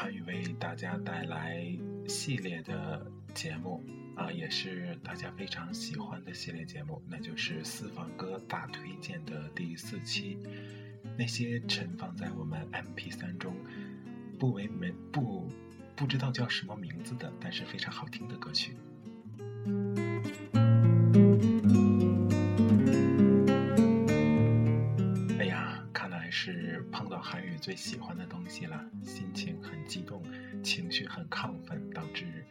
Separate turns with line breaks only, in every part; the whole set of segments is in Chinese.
韩宇为大家带来系列的节目啊，也是大家非常喜欢的系列节目，那就是私房歌大推荐的第四期，那些存放在我们 MP 三中。不为名不不知道叫什么名字的，但是非常好听的歌曲。哎呀，看来是碰到韩语最喜欢的东西了，心情激动，情绪很亢奋，导致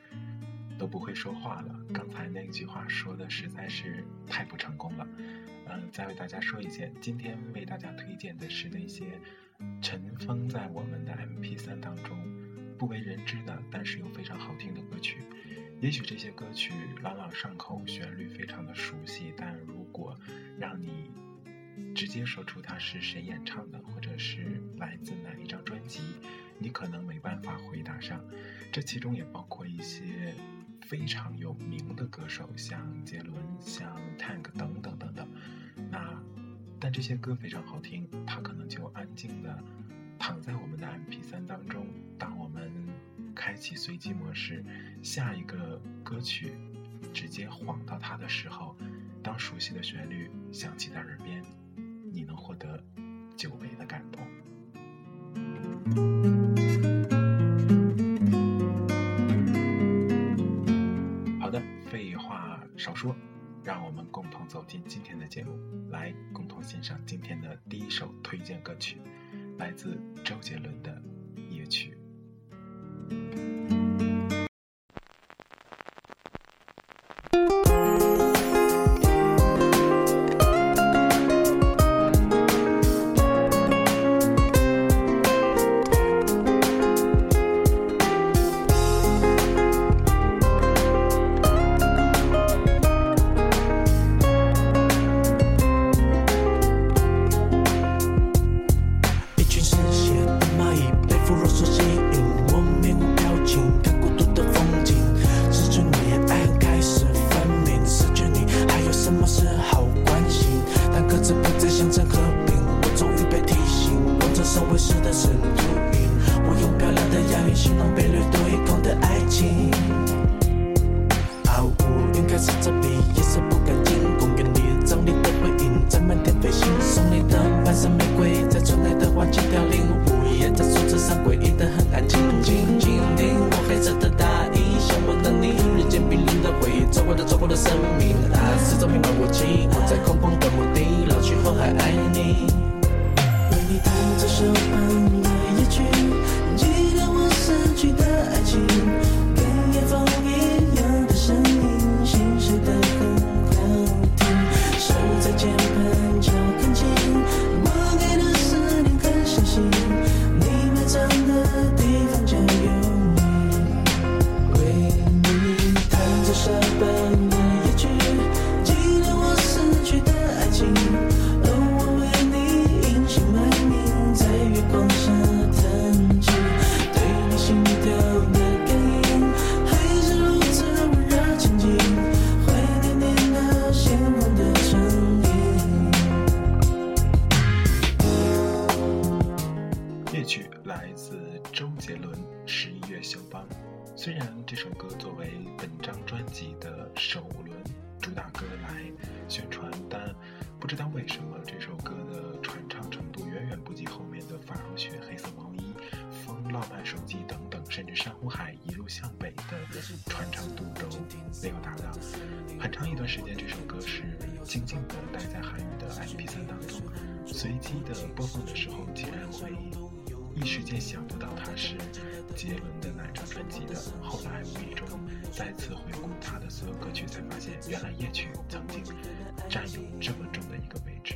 都不会说话了。刚才那句话说的实在是太不成功了。嗯，再为大家说一件，今天为大家推荐的是那些。尘封在我们的 MP3 当中，不为人知的，但是又非常好听的歌曲。也许这些歌曲朗朗上口，旋律非常的熟悉，但如果让你直接说出它是谁演唱的，或者是来自哪一张专辑，你可能没办法回答上。这其中也包括一些非常有名的歌手，像杰伦、像 Tank 等等等等。那。但这些歌非常好听，它可能就安静的躺在我们的 MP3 当中。当我们开启随机模式，下一个歌曲直接晃到它的时候，当熟悉的旋律响起在耳边，你能获得久违的感动。好的，废话少说。让我们共同走进今天的节目，来共同欣赏今天的第一首推荐歌曲，来自周杰伦的《夜曲》。时间，这首歌是静静的待在韩语的 MP3 当中，随机的播放的时候，竟然会一时间想不到它是杰伦的哪张专辑的。后来无意中再次回顾他的所有歌曲，才发现原来夜曲曾经占有这么重的一个位置。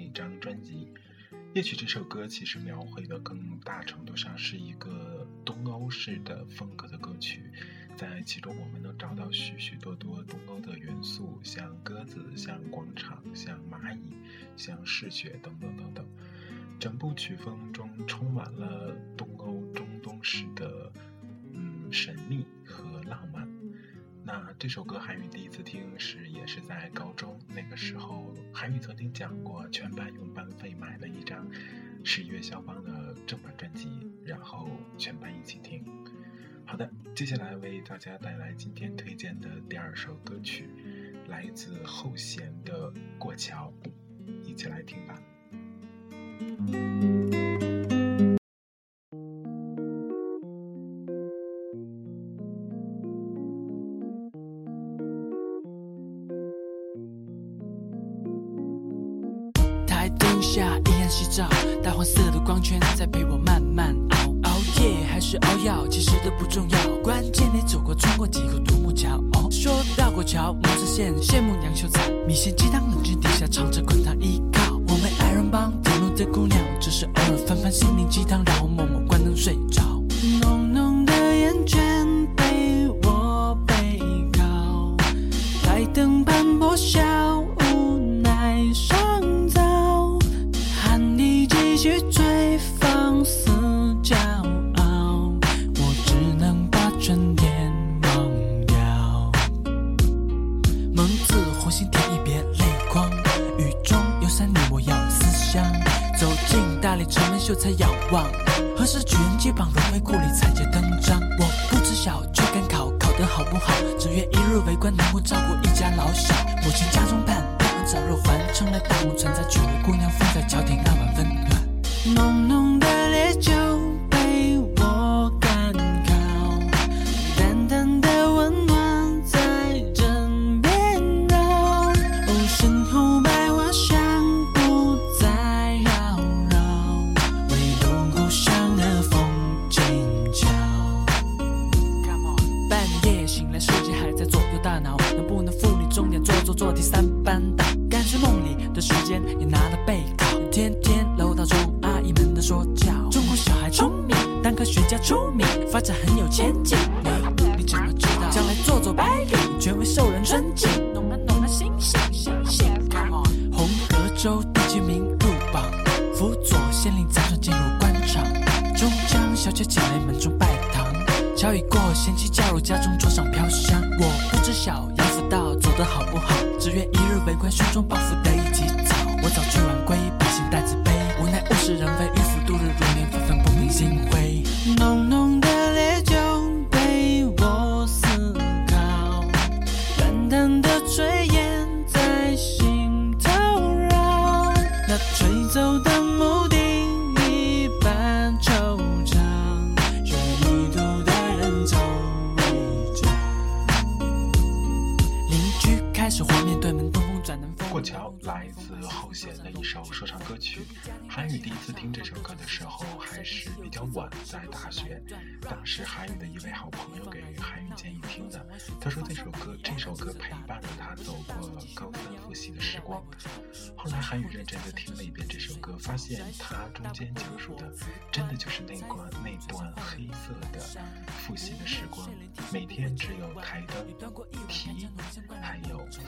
夜曲》这首歌其实描绘的更大程度上是一个东欧式的风格的歌曲，在其中我们能找到许许多多东欧的元素，像鸽子、像广场、像蚂蚁、像嗜血等等等等。整部曲风中充满了东欧中东式的嗯神秘和。那这首歌韩语第一次听时也是在高中，那个时候韩语曾经讲过，全班用班费买了一张十一月肖邦的正版专辑，然后全班一起听。好的，接下来为大家带来今天推荐的第二首歌曲，来自后弦的《过桥》，一起来听吧。
姑娘，只是偶尔翻翻心灵鸡汤，然后默默关灯睡着。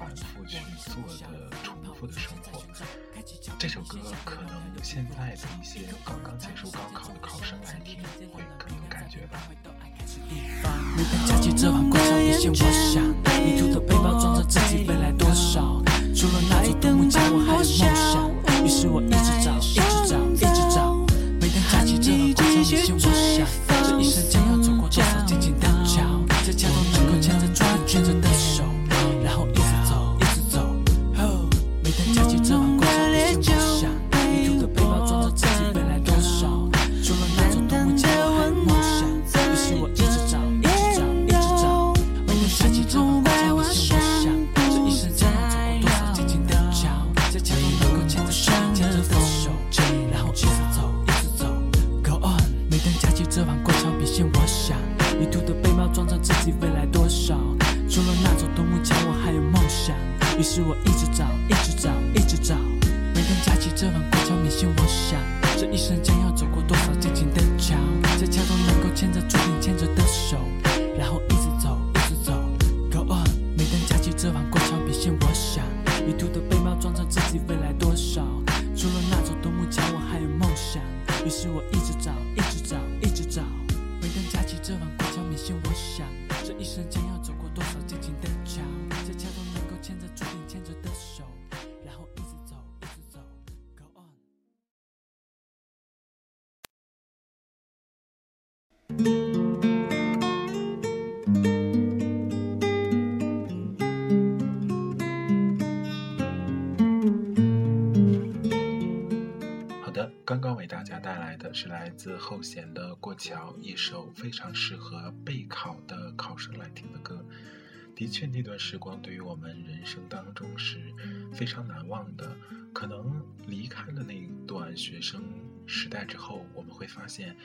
反复去做的重复的生活。这首歌可能现在的一些刚刚结束高考的考生来听会更有感觉吧。
假期这晚过桥别线，我想迷途的背包装着自己未来多少，除了那座独木桥，我还有梦想。于是我一直找，一直是我一直找，
刚刚为大家带来的是来自后弦的《过桥》，一首非常适合备考的考生来听的歌。的确，那段时光对于我们人生当中是非常难忘的。可能离开了那段学生时代之后，我们会发现，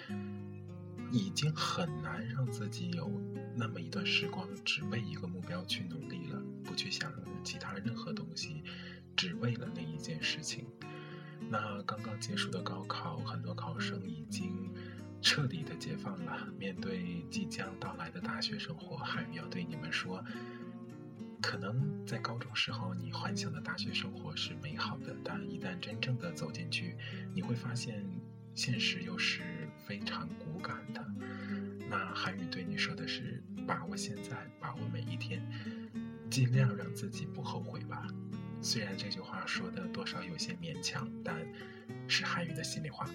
已经很难让自己有那么一段时光，只为一个目标去努力了，不去想其他任何东西，只为了那一件事情。那刚刚结束的高考，很多考生已经彻底的解放了。面对即将到来的大学生活，韩语要对你们说：可能在高中时候你幻想的大学生活是美好的，但一旦真正的走进去，你会发现现实又是非常骨感的。那韩语对你说的是：把握现在，把握每一天，尽量让自己不后悔吧。虽然这句话说的多少有些勉强，但是韩语的心里话。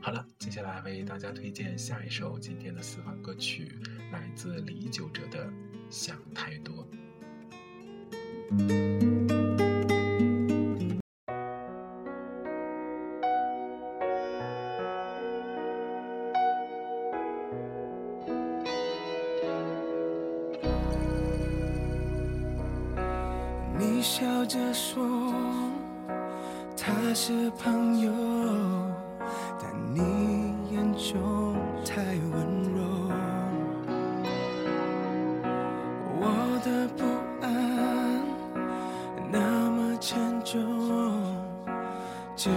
好了，接下来为大家推荐下一首今天的私房歌曲，来自李玖哲的《想太多》。
着说他是朋友，但你眼中太温柔。我的不安那么沉重，只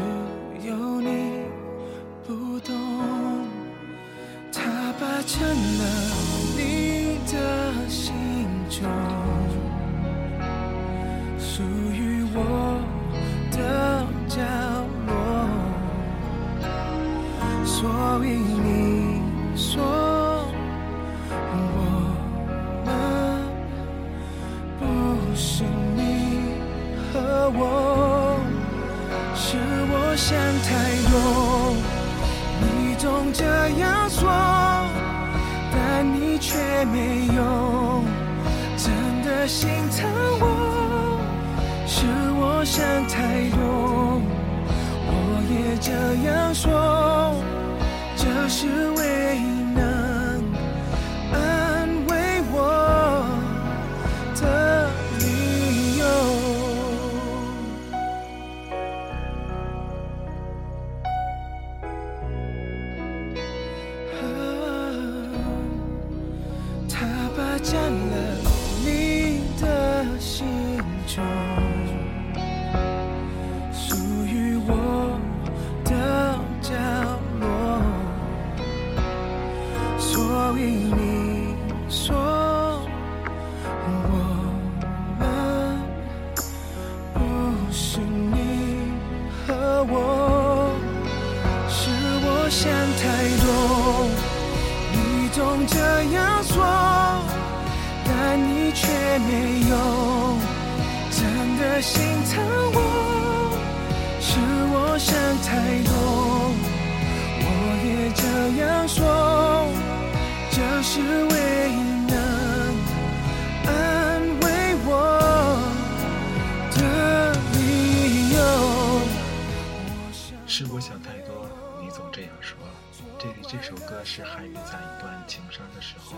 一
段情伤的时候，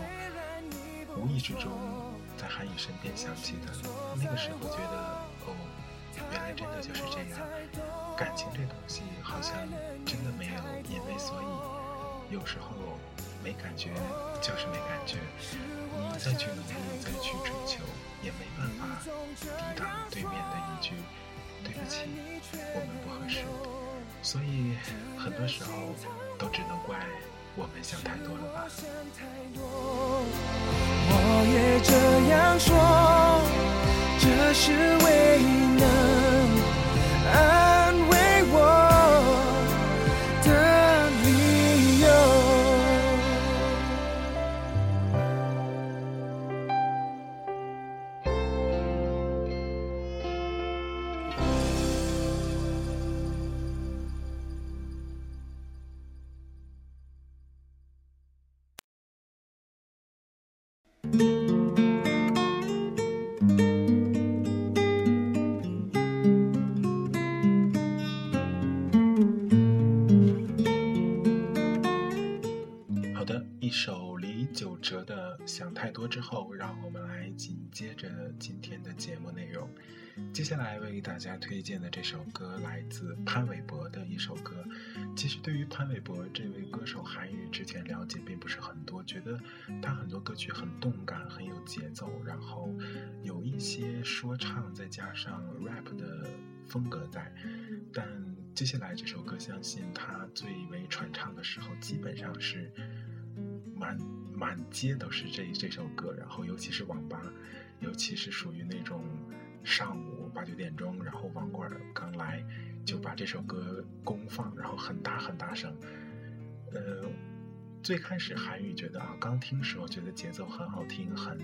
无意之中在韩语身边响起的。那个时候觉得，哦，原来真的就是这样。感情这东西好像真的没有因为所以，有时候没感觉就是没感觉。你再去努力，再去追求，也没办法抵挡对面的一句“对不起，我们不合适”。所以很多时候都只能怪我们想太多了吧。推荐的这首歌来自潘玮柏的一首歌。其实对于潘玮柏这位歌手，韩语之前了解并不是很多，觉得他很多歌曲很动感，很有节奏，然后有一些说唱，再加上 rap 的风格在。但接下来这首歌，相信他最为传唱的时候，基本上是满满街都是这这首歌，然后尤其是网吧，尤其是属于那种上午八九点钟，然后网管刚来就把这首歌公放，然后很大很大声。呃，最开始韩语觉得啊，刚听时候觉得节奏很好听，很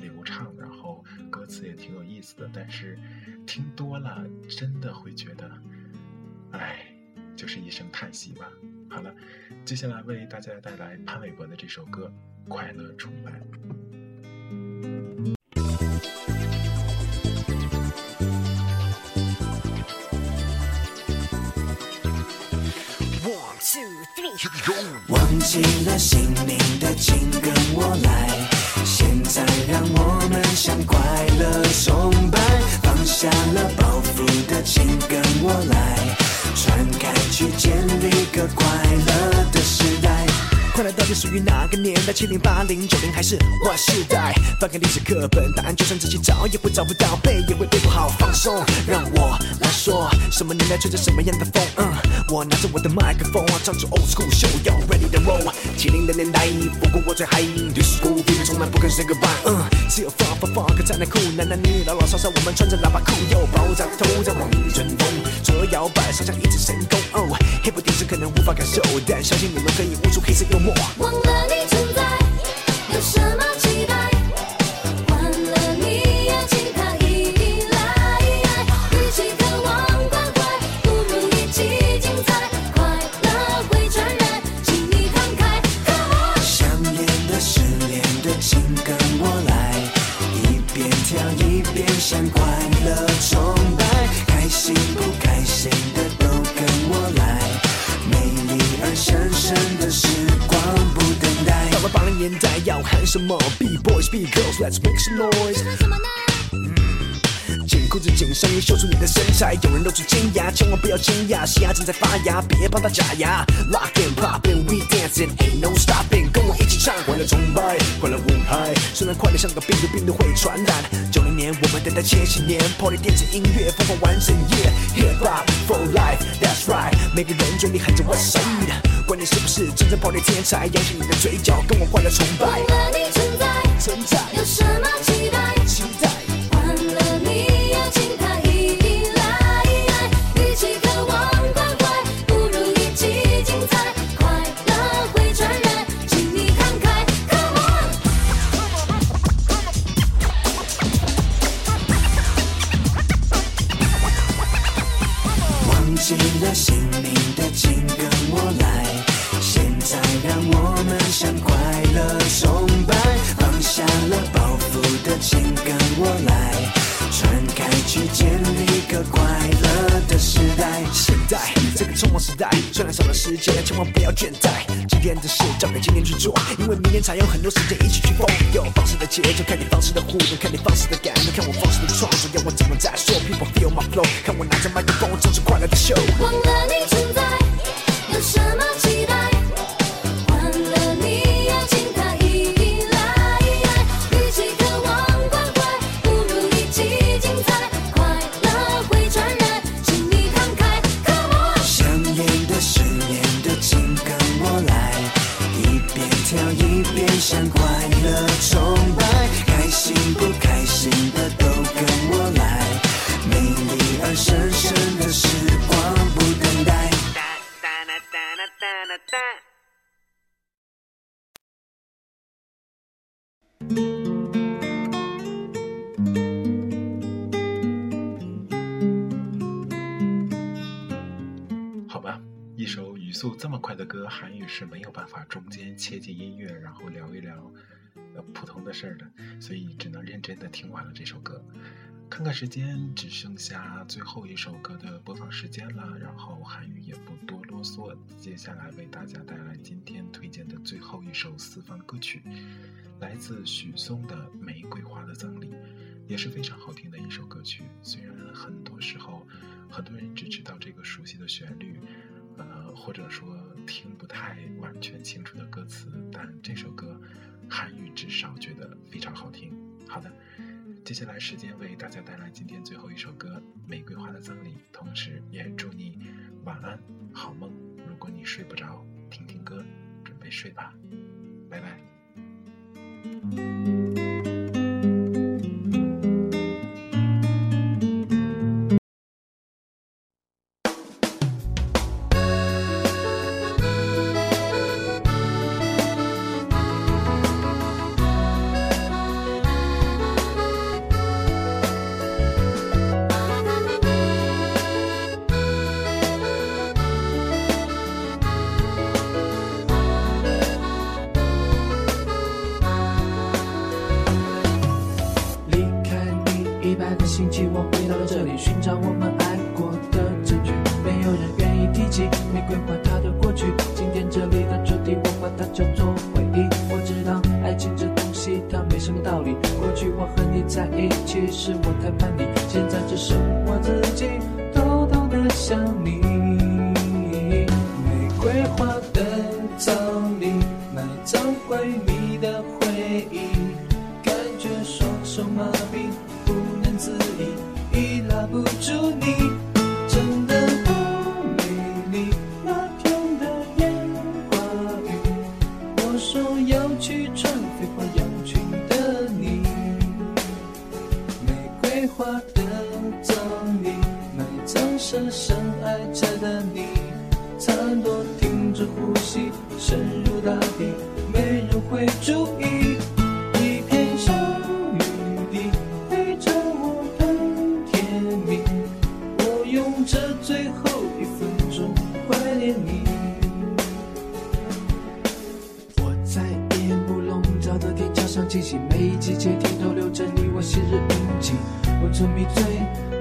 流畅，然后歌词也挺有意思的，但是听多了真的会觉得，哎，就是一声叹息吧。好了，接下来为大家带来潘玮柏的这首歌《快乐崇拜》。
忘记了姓名的，请跟我来。现在让我们向快乐崇拜，放下了包袱的，请跟我来。传开去，建立个快乐。是属于哪个年代？七零、八零、九零还是 Y 世代？翻开历史课本，答案就算自己找也会找不到，背也会背不好。放松，让我来说，什么年代吹着什么样的风？嗯，我拿着我的麦克风，唱出 old school show，要 ready to roll。七零的年代，不过我最嗨，disco baby 从来不肯 say goodbye。嗯，只有 funk funk funk 才能酷，男男女女老老少少，我们穿着喇叭裤，又爆炸头在望春风，左右摇摆，上下一直神功。哦，hip hop 电视可能无法感受，但相信你们可以悟出黑色幽默。
忘了你存在，有什么
什么？Be boys, be girls, let's make some noise。紧裤子紧上衣，秀出你的身材。有人露出尖牙，千万不要惊讶，新芽正在发芽，别帮它假牙。Lock and pop and we dancing, ain't no stopping，跟 我一起唱，快乐崇拜，快乐舞台。虽然快乐像个病毒，病毒会传染。九零年我们等待千禧年，Party 电子音乐疯狂完整夜，Hip hop for life, that's right。每个人嘴里喊着 What's up，管你是不是真正 Party 天才，扬起你的嘴角，跟我快乐崇拜。
忘了你存在，
存在，
有什么期待？
虽然少了时间，千万不要倦怠。今天的事交给今天去做，因为明天才有很多时间一起去疯。有方式的节奏，看你放肆的互动，看你放肆的感动，看我放肆的创作，要我怎么再说？People feel my flow，看我拿着麦克风唱出快乐的 show。
忘了你存在，有什么期待？
速这么快的歌，韩语是没有办法中间切进音乐，然后聊一聊呃普通的事儿的，所以只能认真的听完了这首歌。看看时间，只剩下最后一首歌的播放时间了，然后韩语也不多啰嗦，接下来为大家带来今天推荐的最后一首私房歌曲，来自许嵩的《玫瑰花的葬礼》，也是非常好听的一首歌曲。虽然很多时候很多人只知道这个熟悉的旋律，呃，或者说听不太完全清楚的歌词，但这首歌韩语至少觉得非常好听。好的。接下来时间为大家带来今天最后一首歌《玫瑰花的葬礼》，同时也祝你晚安好梦。如果你睡不着，听听歌，准备睡吧，拜拜。
一季节，天都留着你我昔日印
记。我沉迷醉。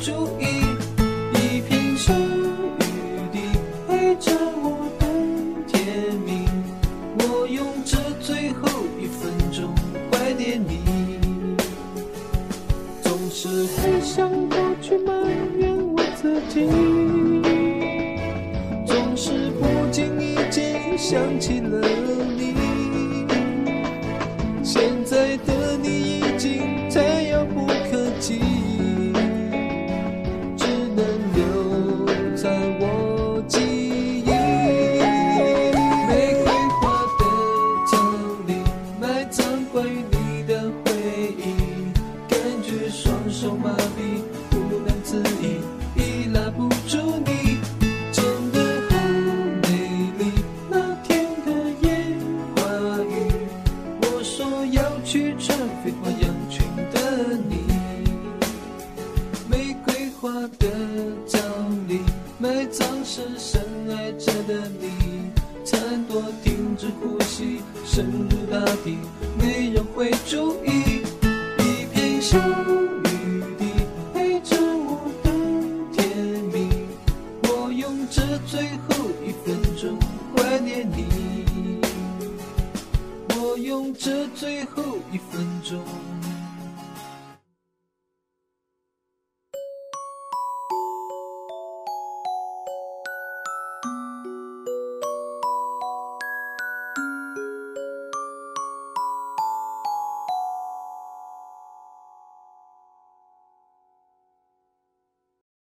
注意。